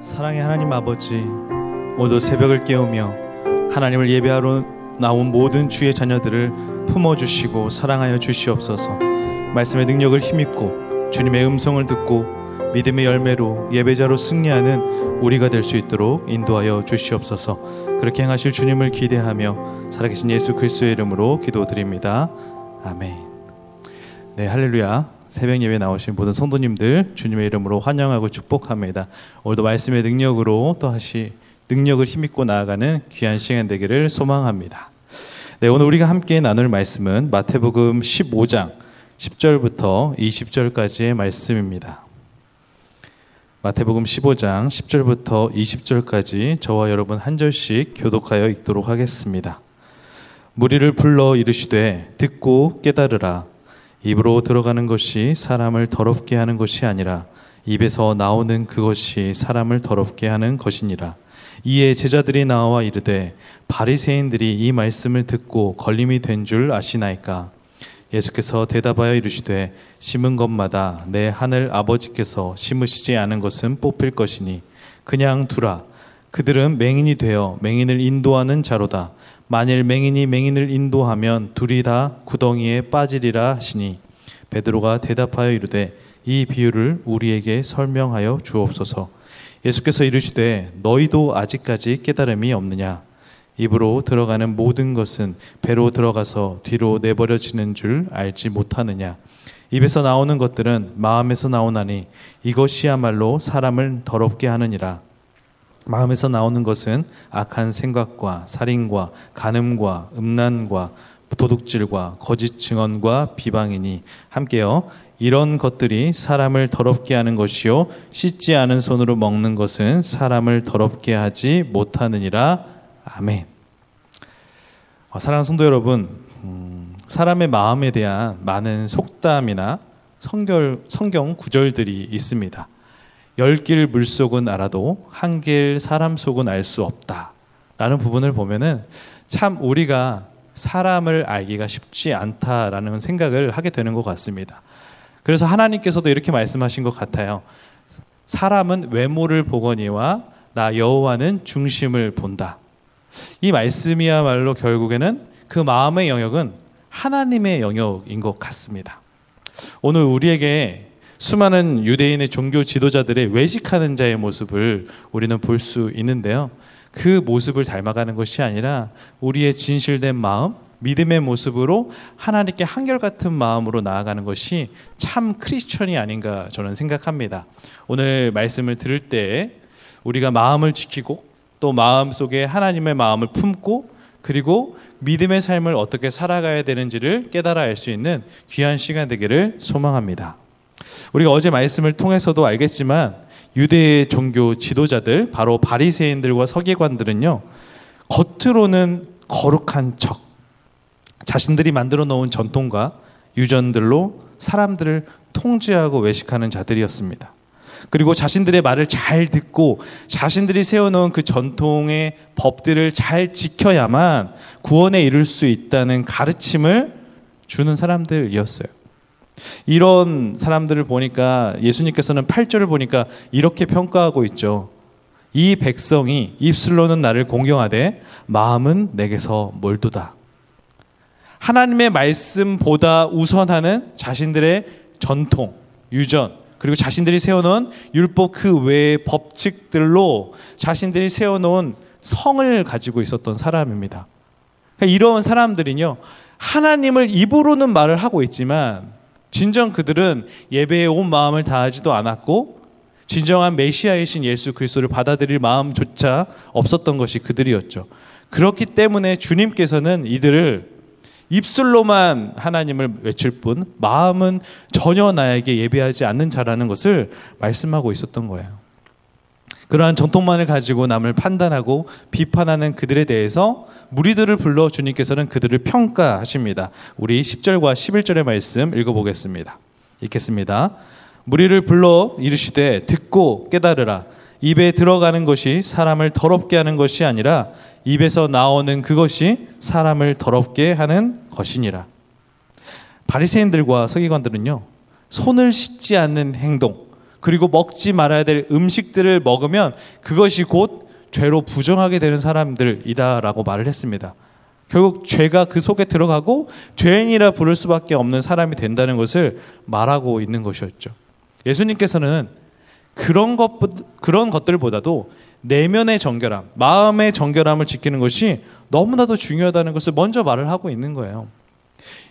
사랑의 하나님 아버지, 오늘도 새벽을 깨우며 하나님을 예배하러 나온 모든 주의 자녀들을 품어주시고 사랑하여 주시옵소서. 말씀의 능력을 힘입고 주님의 음성을 듣고 믿음의 열매로 예배자로 승리하는 우리가 될 수 있도록 인도하여 주시옵소서. 그렇게 행하실 주님을 기대하며 살아계신 예수 그리스도의 이름으로 기도드립니다. 아멘. 네, 할렐루야. 새벽 예배 나오신 모든 성도님들 주님의 이름으로 환영하고 축복합니다. 오늘도 말씀의 능력으로 또 다시 능력을 힘입고 나아가는 귀한 시간 되기를 소망합니다. 네, 오늘 우리가 함께 나눌 말씀은 마태복음 15장 10절부터 20절까지의 말씀입니다. 마태복음 15장 10절부터 20절까지 저와 여러분 한 절씩 교독하여 읽도록 하겠습니다. 무리를 불러 이르시되 듣고 깨달으라 입으로 들어가는 것이 사람을 더럽게 하는 것이 아니라 입에서 나오는 그것이 사람을 더럽게 하는 것이니라. 이에 제자들이 나와 이르되 바리새인들이 이 말씀을 듣고 걸림이 된 줄 아시나이까? 예수께서 대답하여 이르시되 심은 것마다 내 하늘 아버지께서 심으시지 않은 것은 뽑힐 것이니 그냥 두라. 그들은 맹인이 되어 맹인을 인도하는 자로다. 만일 맹인이 맹인을 인도하면 둘이 다 구덩이에 빠지리라 하시니 베드로가 대답하여 이르되 이 비유를 우리에게 설명하여 주옵소서. 예수께서 이르시되 너희도 아직까지 깨달음이 없느냐? 입으로 들어가는 모든 것은 배로 들어가서 뒤로 내버려지는 줄 알지 못하느냐? 입에서 나오는 것들은 마음에서 나오나니 이것이야말로 사람을 더럽게 하느니라. 마음에서 나오는 것은 악한 생각과 살인과 간음과 음란과 도둑질과 거짓 증언과 비방이니 함께요. 이런 것들이 사람을 더럽게 하는 것이요 씻지 않은 손으로 먹는 것은 사람을 더럽게 하지 못하느니라. 아멘. 어, 사랑하는 성도 여러분, 음, 사람의 마음에 대한 많은 속담이나 성결, 성경 구절들이 있습니다. 열 길 물속은 알아도 한 길 사람 속은 알 수 없다. 라는 부분을 보면은 참 우리가 사람을 알기가 쉽지 않다라는 생각을 하게 되는 것 같습니다. 그래서 하나님께서도 이렇게 말씀하신 것 같아요. 사람은 외모를 보거니와 나 여호와는 중심을 본다. 이 말씀이야말로 결국에는 그 마음의 영역은 하나님의 영역인 것 같습니다. 오늘 우리에게 수많은 유대인의 종교 지도자들의 외식하는 자의 모습을 우리는 볼 수 있는데요. 그 모습을 닮아가는 것이 아니라 우리의 진실된 마음, 믿음의 모습으로 하나님께 한결같은 마음으로 나아가는 것이 참 크리스천이 아닌가 저는 생각합니다. 오늘 말씀을 들을 때 우리가 마음을 지키고 또 마음 속에 하나님의 마음을 품고 그리고 믿음의 삶을 어떻게 살아가야 되는지를 깨달아 알 수 있는 귀한 시간 되기를 소망합니다. 우리가 어제 말씀을 통해서도 알겠지만 유대 종교 지도자들 바로 바리새인들과 서기관들은요 겉으로는 거룩한 척 자신들이 만들어 놓은 전통과 유전들로 사람들을 통제하고 외식하는 자들이었습니다. 그리고 자신들의 말을 잘 듣고 자신들이 세워놓은 그 전통의 법들을 잘 지켜야만 구원에 이를 수 있다는 가르침을 주는 사람들이었어요. 이런 사람들을 보니까 예수님께서는 8절을 보니까 이렇게 평가하고 있죠. 이 백성이 입술로는 나를 공경하되 마음은 내게서 멀도다. 하나님의 말씀보다 우선하는 자신들의 전통, 유전, 그리고 자신들이 세워놓은 율법 그 외의 법칙들로 자신들이 세워놓은 성을 가지고 있었던 사람입니다. 그러니까 이런 사람들은요, 하나님을 입으로는 말을 하고 있지만 진정 그들은 예배에 온 마음을 다하지도 않았고 진정한 메시아이신 예수 그리스도를 받아들일 마음조차 없었던 것이 그들이었죠. 그렇기 때문에 주님께서는 이들을 입술로만 하나님을 외칠 뿐 마음은 전혀 나에게 예배하지 않는 자라는 것을 말씀하고 있었던 거예요. 그러한 전통만을 가지고 남을 판단하고 비판하는 그들에 대해서 무리들을 불러 주님께서는 그들을 평가하십니다. 우리 10절과 11절의 말씀 읽어보겠습니다. 읽겠습니다. 무리를 불러 이르시되 듣고 깨달으라. 입에 들어가는 것이 사람을 더럽게 하는 것이 아니라 입에서 나오는 그것이 사람을 더럽게 하는 것이니라. 바리새인들과 서기관들은요. 손을 씻지 않는 행동, 그리고 먹지 말아야 될 음식들을 먹으면 그것이 곧 죄로 부정하게 되는 사람들이다라고 말을 했습니다. 결국 죄가 그 속에 들어가고 죄인이라 부를 수밖에 없는 사람이 된다는 것을 말하고 있는 것이었죠. 예수님께서는 그런 것 그런 것들보다도 내면의 정결함, 마음의 정결함을 지키는 것이 너무나도 중요하다는 것을 먼저 말을 하고 있는 거예요.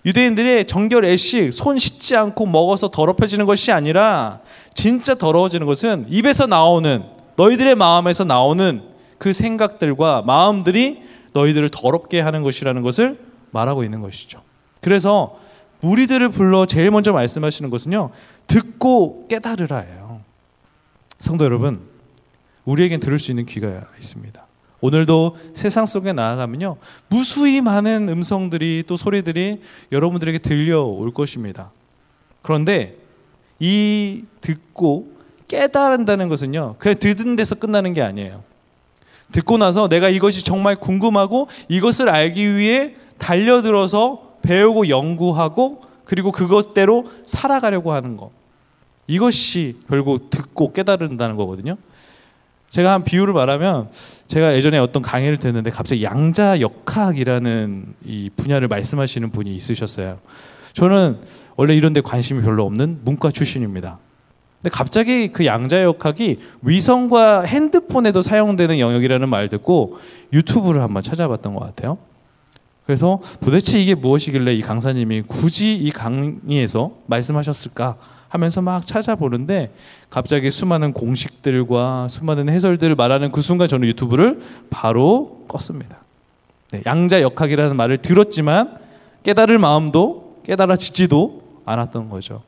유대인들의 정결 애식, 손 씻지 않고 먹어서 더럽혀지는 것이 아니라 진짜 더러워지는 것은 입에서 나오는 너희들의 마음에서 나오는 그 생각들과 마음들이 너희들을 더럽게 하는 것이라는 것을 말하고 있는 것이죠. 그래서 무리들을 불러 제일 먼저 말씀하시는 것은요. 듣고 깨달으라예요. 성도 여러분, 우리에겐 들을 수 있는 귀가 있습니다. 오늘도 세상 속에 나아가면요. 무수히 많은 음성들이 또 소리들이 여러분들에게 들려올 것입니다. 그런데 이 듣고 깨달은다는 것은요. 그냥 듣는 데서 끝나는 게 아니에요. 듣고 나서 내가 이것이 정말 궁금하고 이것을 알기 위해 달려들어서 배우고 연구하고 그리고 그것대로 살아가려고 하는 것. 이것이 결국 듣고 깨달은다는 거거든요. 제가 한 비유를 말하면 제가 예전에 어떤 강의를 듣는데 갑자기 양자 역학이라는 이 분야를 말씀하시는 분이 있으셨어요. 저는 원래 이런 데 관심이 별로 없는 문과 출신입니다. 근데 갑자기 그 양자 역학이 위성과 핸드폰에도 사용되는 영역이라는 말 듣고 유튜브를 한번 찾아봤던 것 같아요. 그래서 도대체 이게 무엇이길래 이 강사님이 굳이 이 강의에서 말씀하셨을까 하면서 막 찾아보는데 갑자기 수많은 공식들과 수많은 해설들을 말하는 그 순간 저는 유튜브를 바로 껐습니다. 네, 양자 역학이라는 말을 들었지만 깨달을 마음도 깨달아지지도 않았던 거죠.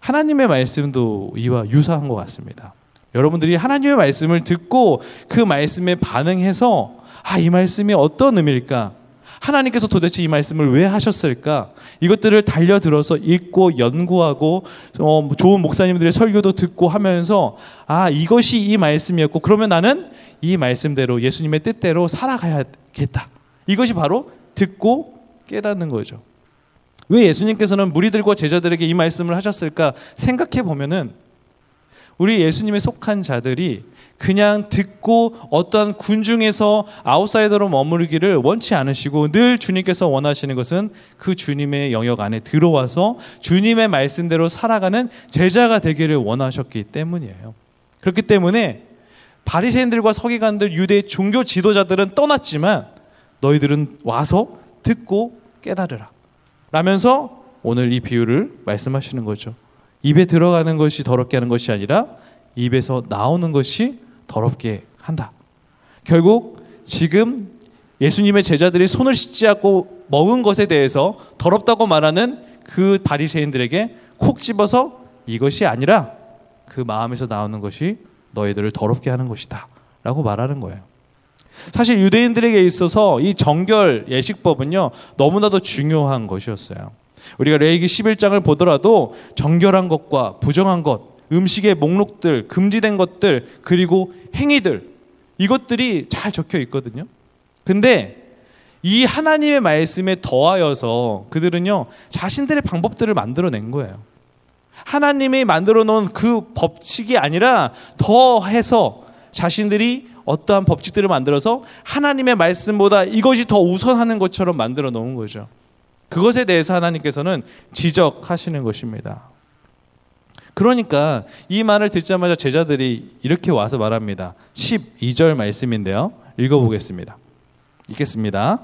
하나님의 말씀도 이와 유사한 것 같습니다. 여러분들이 하나님의 말씀을 듣고 그 말씀에 반응해서 아, 이 말씀이 어떤 의미일까? 하나님께서 도대체 이 말씀을 왜 하셨을까? 이것들을 달려들어서 읽고 연구하고 어, 좋은 목사님들의 설교도 듣고 하면서 아 이것이 이 말씀이었고 그러면 나는 이 말씀대로 예수님의 뜻대로 살아가야겠다. 이것이 바로 듣고 깨닫는 거죠. 왜 예수님께서는 무리들과 제자들에게 이 말씀을 하셨을까 생각해 보면은 우리 예수님의 속한 자들이 그냥 듣고 어떠한 군중에서 아웃사이더로 머무르기를 원치 않으시고 늘 주님께서 원하시는 것은 그 주님의 영역 안에 들어와서 주님의 말씀대로 살아가는 제자가 되기를 원하셨기 때문이에요. 그렇기 때문에 바리새인들과 서기관들 유대 종교 지도자들은 떠났지만 너희들은 와서 듣고 깨달으라. 라면서 오늘 이 비유를 말씀하시는 거죠. 입에 들어가는 것이 더럽게 하는 것이 아니라 입에서 나오는 것이 더럽게 한다. 결국 지금 예수님의 제자들이 손을 씻지 않고 먹은 것에 대해서 더럽다고 말하는 그 바리새인들에게 콕 집어서 이것이 아니라 그 마음에서 나오는 것이 너희들을 더럽게 하는 것이다. 라고 말하는 거예요. 사실 유대인들에게 있어서 이 정결 예식법은요, 너무나도 중요한 것이었어요. 우리가 레이기 11장을 보더라도 정결한 것과 부정한 것, 음식의 목록들, 금지된 것들, 그리고 행위들, 이것들이 잘 적혀 있거든요. 근데 이 하나님의 말씀에 더하여서 그들은요, 자신들의 방법들을 만들어낸 거예요. 하나님이 만들어 놓은 그 법칙이 아니라 더해서 자신들이 어떠한 법칙들을 만들어서 하나님의 말씀보다 이것이 더 우선하는 것처럼 만들어 놓은 거죠. 그것에 대해서 하나님께서는 지적하시는 것입니다. 그러니까 이 말을 듣자마자 제자들이 이렇게 와서 말합니다. 12절 말씀인데요. 읽어보겠습니다. 읽겠습니다.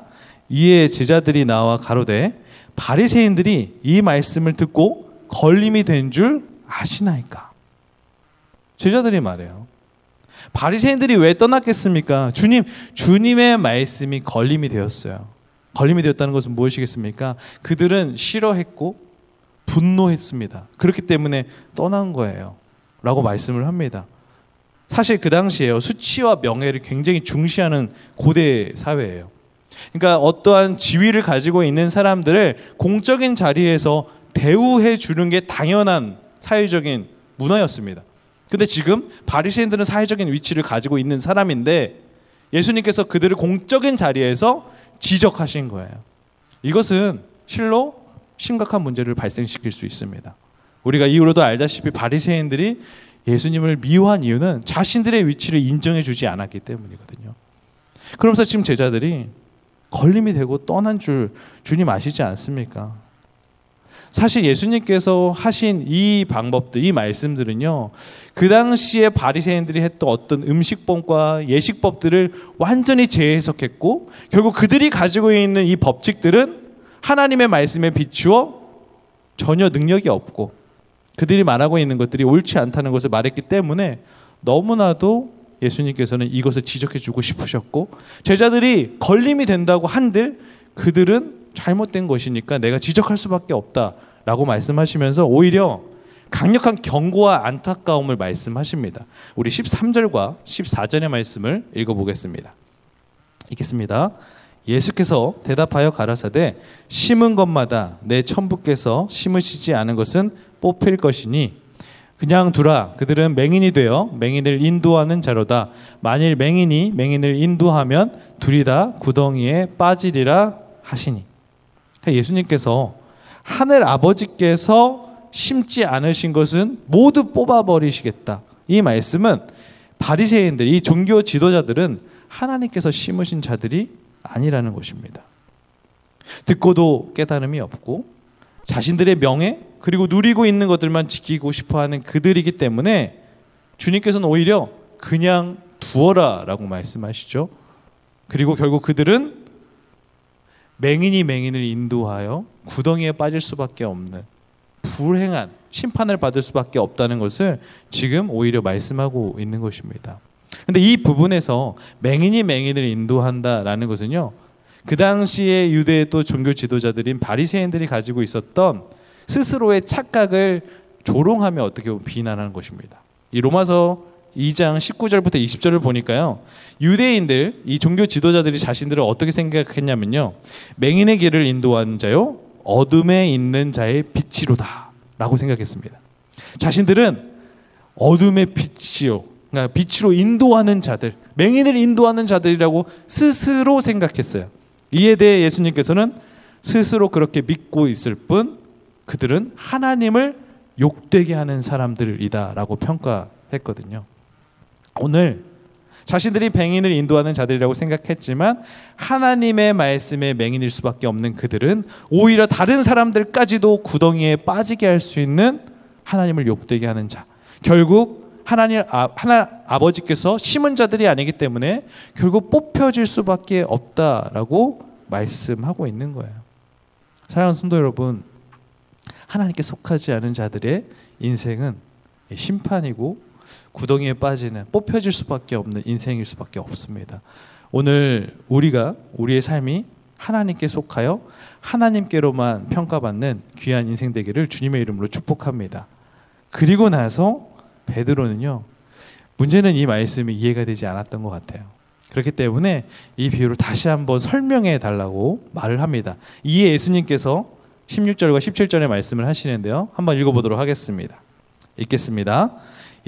이에 제자들이 나와 가로되 바리새인들이 이 말씀을 듣고 걸림이 된 줄 아시나이까? 제자들이 말해요. 바리새인들이 왜 떠났겠습니까? 주님, 주님의 말씀이 걸림이 되었어요. 걸림이 되었다는 것은 무엇이겠습니까? 그들은 싫어했고 분노했습니다. 그렇기 때문에 떠난 거예요. 라고 말씀을 합니다. 사실 그 당시에요. 수치와 명예를 굉장히 중시하는 고대 사회예요. 그러니까 어떠한 지위를 가지고 있는 사람들을 공적인 자리에서 대우해 주는 게 당연한 사회적인 문화였습니다. 근데 지금 바리새인들은 사회적인 위치를 가지고 있는 사람인데 예수님께서 그들을 공적인 자리에서 지적하신 거예요. 이것은 실로 심각한 문제를 발생시킬 수 있습니다. 우리가 이후로도 알다시피 바리새인들이 예수님을 미워한 이유는 자신들의 위치를 인정해 주지 않았기 때문이거든요. 그러면서 지금 제자들이 걸림이 되고 떠난 줄 주님 아시지 않습니까? 사실 예수님께서 하신 이 방법들, 이 말씀들은요, 그 당시에 바리새인들이 했던 어떤 음식법과 예식법들을 완전히 재해석했고, 결국 그들이 가지고 있는 이 법칙들은 하나님의 말씀에 비추어 전혀 능력이 없고, 그들이 말하고 있는 것들이 옳지 않다는 것을 말했기 때문에 너무나도 예수님께서는 이것을 지적해 주고 싶으셨고, 제자들이 걸림이 된다고 한들 그들은 잘못된 것이니까 내가 지적할 수밖에 없다라고 말씀하시면서 오히려 강력한 경고와 안타까움을 말씀하십니다. 우리 13절과 14절의 말씀을 읽어보겠습니다. 읽겠습니다. 예수께서 대답하여 가라사대 심은 것마다 내 천부께서 심으시지 않은 것은 뽑힐 것이니 그냥 두라 그들은 맹인이 되어 맹인을 인도하는 자로다 만일 맹인이 맹인을 인도하면 둘이 다 구덩이에 빠지리라 하시니 예수님께서 하늘 아버지께서 심지 않으신 것은 모두 뽑아버리시겠다. 이 말씀은 바리새인들, 이 종교 지도자들은 하나님께서 심으신 자들이 아니라는 것입니다. 듣고도 깨달음이 없고 자신들의 명예 그리고 누리고 있는 것들만 지키고 싶어하는 그들이기 때문에 주님께서는 오히려 그냥 두어라라고 말씀하시죠. 그리고 결국 그들은 맹인이 맹인을 인도하여 구덩이에 빠질 수밖에 없는 불행한 심판을 받을 수밖에 없다는 것을 지금 오히려 말씀하고 있는 것입니다. 근데 이 부분에서 맹인이 맹인을 인도한다라는 것은요. 그 당시에 유대의 또 종교 지도자들인 바리새인들이 가지고 있었던 스스로의 착각을 조롱하며 어떻게 보면 비난하는 것입니다. 이 로마서 2장 19절부터 20절을 보니까요. 유대인들, 이 종교 지도자들이 자신들을 어떻게 생각했냐면요. 맹인의 길을 인도하는 자요. 어둠에 있는 자의 빛이로다. 라고 생각했습니다. 자신들은 어둠의 빛이요. 그러니까 빛으로 인도하는 자들, 맹인을 인도하는 자들이라고 스스로 생각했어요. 이에 대해 예수님께서는 스스로 그렇게 믿고 있을 뿐 그들은 하나님을 욕되게 하는 사람들이다라고 평가했거든요. 오늘 자신들이 맹인을 인도하는 자들이라고 생각했지만 하나님의 말씀에 맹인일 수밖에 없는 그들은 오히려 다른 사람들까지도 구덩이에 빠지게 할 수 있는 하나님을 욕되게 하는 자. 결국 하나님 아, 하나 아버지께서 심은 자들이 아니기 때문에 결국 뽑혀질 수밖에 없다라고 말씀하고 있는 거예요. 사랑하는 성도 여러분, 하나님께 속하지 않은 자들의 인생은 심판이고 구덩이에 빠지는 뽑혀질 수밖에 없는 인생일 수밖에 없습니다. 오늘 우리가 우리의 삶이 하나님께 속하여 하나님께로만 평가받는 귀한 인생 되기를 주님의 이름으로 축복합니다. 그리고 나서 베드로는요. 문제는 이 말씀이 이해가 되지 않았던 것 같아요. 그렇기 때문에 이 비유를 다시 한번 설명해 달라고 말을 합니다. 이에 예수님께서 16절과 17절의 말씀을 하시는데요. 한번 읽어보도록 하겠습니다. 읽겠습니다.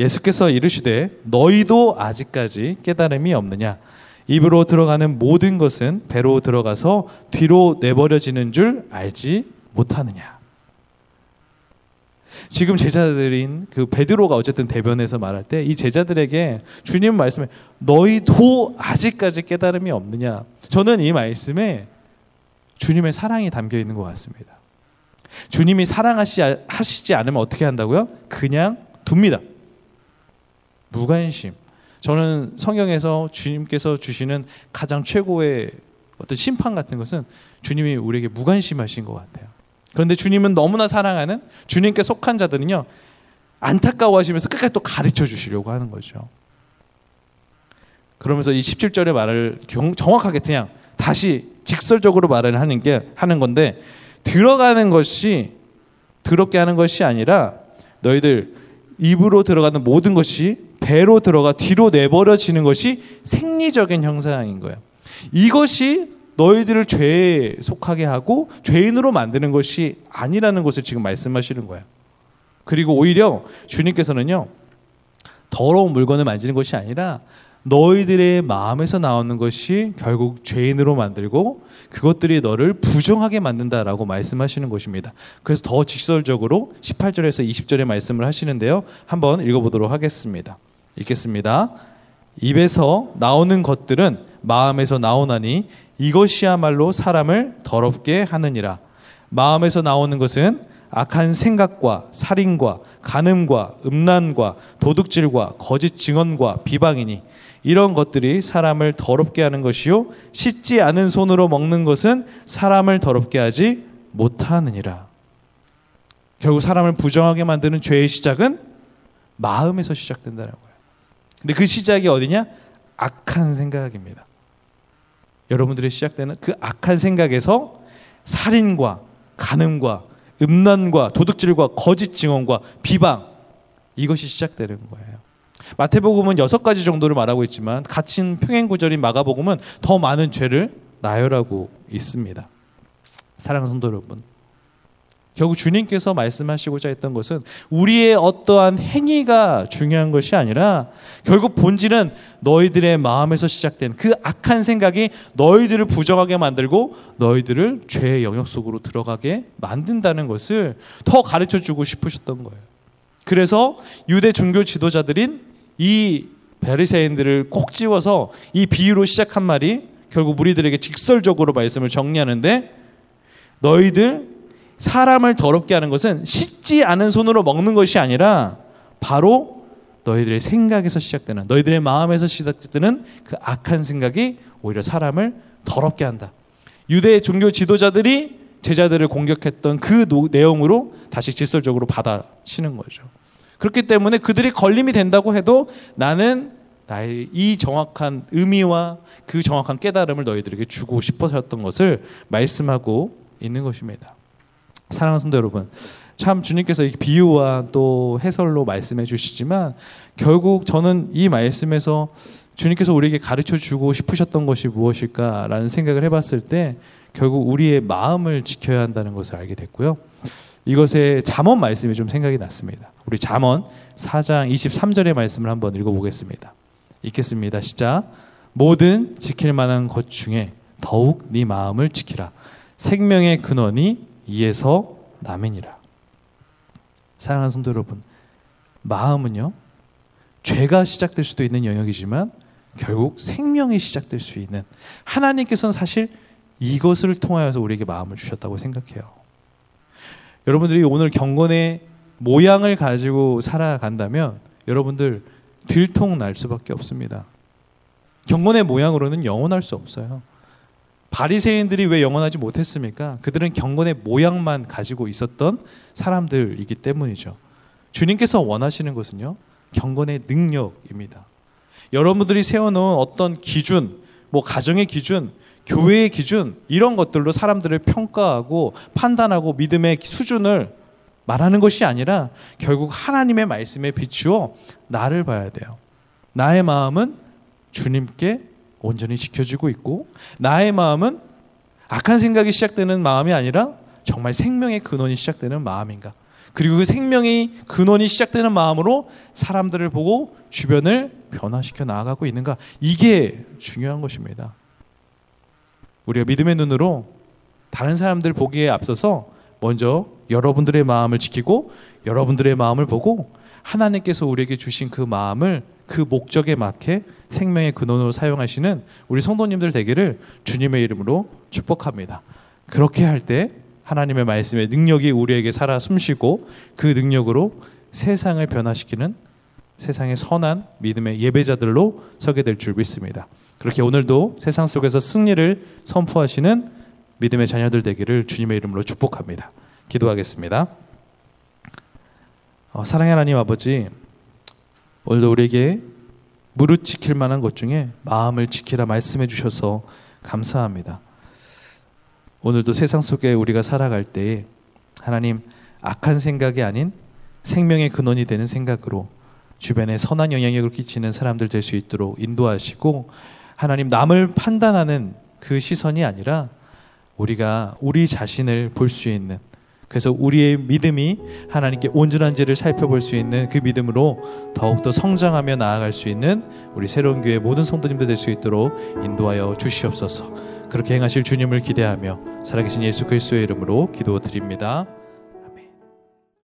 예수께서 이르시되 너희도 아직까지 깨달음이 없느냐 입으로 들어가는 모든 것은 배로 들어가서 뒤로 내버려지는 줄 알지 못하느냐 지금 제자들인 그 베드로가 어쨌든 대변해서 말할 때 이 제자들에게 주님 말씀에 너희도 아직까지 깨달음이 없느냐 저는 이 말씀에 주님의 사랑이 담겨 있는 것 같습니다. 주님이 사랑하시지 않으면 어떻게 한다고요? 그냥 둡니다. 무관심. 저는 성경에서 주님께서 주시는 가장 최고의 어떤 심판 같은 것은 주님이 우리에게 무관심하신 것 같아요. 그런데 주님은 너무나 사랑하는 주님께 속한 자들은요 안타까워하시면서 끝까지 또 가르쳐 주시려고 하는 거죠. 그러면서 이 17절의 말을 정확하게 그냥 다시 직설적으로 말을 하는 게 하는 건데 들어가는 것이 더럽게 하는 것이 아니라 너희들 입으로 들어가는 모든 것이 배로 들어가 뒤로 내버려지는 것이 생리적인 형상인 거예요. 이것이 너희들을 죄에 속하게 하고 죄인으로 만드는 것이 아니라는 것을 지금 말씀하시는 거예요. 그리고 오히려 주님께서는요, 더러운 물건을 만지는 것이 아니라 너희들의 마음에서 나오는 것이 결국 죄인으로 만들고 그것들이 너를 부정하게 만든다라고 말씀하시는 것입니다. 그래서 더 직설적으로 18절에서 20절의 말씀을 하시는데요. 한번 읽어보도록 하겠습니다. 읽겠습니다. 입에서 나오는 것들은 마음에서 나오나니 이것이야말로 사람을 더럽게 하느니라. 마음에서 나오는 것은 악한 생각과 살인과 간음과 음란과 도둑질과 거짓 증언과 비방이니 이런 것들이 사람을 더럽게 하는 것이요 씻지 않은 손으로 먹는 것은 사람을 더럽게 하지 못하느니라. 결국 사람을 부정하게 만드는 죄의 시작은 마음에서 시작된다는 거예요. 근데 그 시작이 어디냐? 악한 생각입니다. 여러분들의 시작되는 그 악한 생각에서 살인과 간음과 음란과 도둑질과 거짓 증언과 비방 이것이 시작되는 거예요. 마태복음은 여섯 가지 정도를 말하고 있지만 같은 평행 구절인 마가복음은 더 많은 죄를 나열하고 있습니다. 사랑하는 성도 여러분, 결국 주님께서 말씀하시고자 했던 것은 우리의 어떠한 행위가 중요한 것이 아니라 결국 본질은 너희들의 마음에서 시작된 그 악한 생각이 너희들을 부정하게 만들고 너희들을 죄의 영역 속으로 들어가게 만든다는 것을 더 가르쳐 주고 싶으셨던 거예요. 그래서 유대 종교 지도자들인 이 베리새인들을 콕 집어서 이 비유로 시작한 말이 결국 우리들에게 직설적으로 말씀을 정리하는데 너희들 사람을 더럽게 하는 것은 씻지 않은 손으로 먹는 것이 아니라 바로 너희들의 생각에서 시작되는 너희들의 마음에서 시작되는 그 악한 생각이 오히려 사람을 더럽게 한다. 유대 종교 지도자들이 제자들을 공격했던 그 내용으로 다시 질설적으로 받아치는 거죠. 그렇기 때문에 그들이 걸림이 된다고 해도 나는 나의 이 정확한 의미와 그 정확한 깨달음을 너희들에게 주고 싶어서였던 것을 말씀하고 있는 것입니다. 사랑하는 성도 여러분, 참 주님께서 비유와 또 해설로 말씀해 주시지만 결국 저는 이 말씀에서 주님께서 우리에게 가르쳐 주고 싶으셨던 것이 무엇일까라는 생각을 해봤을 때 결국 우리의 마음을 지켜야 한다는 것을 알게 됐고요. 이것에 잠언 말씀이 좀 생각이 났습니다. 우리 잠언 4장 23절의 말씀을 한번 읽어보겠습니다. 읽겠습니다. 시작. 모든 지킬 만한 것 중에 더욱 네 마음을 지키라. 생명의 근원이 이에서 남이니라. 사랑하는 성도 여러분, 마음은요 죄가 시작될 수도 있는 영역이지만 결국 생명이 시작될 수 있는 하나님께서는 사실 이것을 통하여서 우리에게 마음을 주셨다고 생각해요. 여러분들이 오늘 경건의 모양을 가지고 살아간다면 여러분들 들통 날 수밖에 없습니다. 경건의 모양으로는 영원할 수 없어요. 바리새인들이 왜 영원하지 못했습니까? 그들은 경건의 모양만 가지고 있었던 사람들이기 때문이죠. 주님께서 원하시는 것은요. 경건의 능력입니다. 여러분들이 세워놓은 어떤 기준, 뭐 가정의 기준, 교회의 기준 이런 것들로 사람들을 평가하고 판단하고 믿음의 수준을 말하는 것이 아니라 결국 하나님의 말씀에 비추어 나를 봐야 돼요. 나의 마음은 주님께 온전히 지켜지고 있고 나의 마음은 악한 생각이 시작되는 마음이 아니라 정말 생명의 근원이 시작되는 마음인가. 그리고 그 생명의 근원이 시작되는 마음으로 사람들을 보고 주변을 변화시켜 나아가고 있는가. 이게 중요한 것입니다. 우리가 믿음의 눈으로 다른 사람들 보기에 앞서서 먼저 여러분들의 마음을 지키고 여러분들의 마음을 보고 하나님께서 우리에게 주신 그 마음을 그 목적에 맞게 생명의 근원으로 사용하시는 우리 성도님들 되기를 주님의 이름으로 축복합니다. 그렇게 할 때 하나님의 말씀의 능력이 우리에게 살아 숨쉬고 그 능력으로 세상을 변화시키는 세상의 선한 믿음의 예배자들로 서게 될 줄 믿습니다. 그렇게 오늘도 세상 속에서 승리를 선포하시는 믿음의 자녀들 되기를 주님의 이름으로 축복합니다. 기도하겠습니다. 어, 사랑의 하나님 아버지, 오늘도 우리에게 무릇 지킬 만한 것 중에 마음을 지키라 말씀해 주셔서 감사합니다. 오늘도 세상 속에 우리가 살아갈 때에 하나님 악한 생각이 아닌 생명의 근원이 되는 생각으로 주변에 선한 영향력을 끼치는 사람들 될 수 있도록 인도하시고 하나님 남을 판단하는 그 시선이 아니라 우리가 우리 자신을 볼 수 있는 그래서 우리의 믿음이 하나님께 온전한지를 살펴볼 수 있는 그 믿음으로 더욱더 성장하며 나아갈 수 있는 우리 새로운 교회 모든 성도님들 될 수 있도록 인도하여 주시옵소서. 그렇게 행하실 주님을 기대하며 살아계신 예수 그리스도의 이름으로 기도드립니다.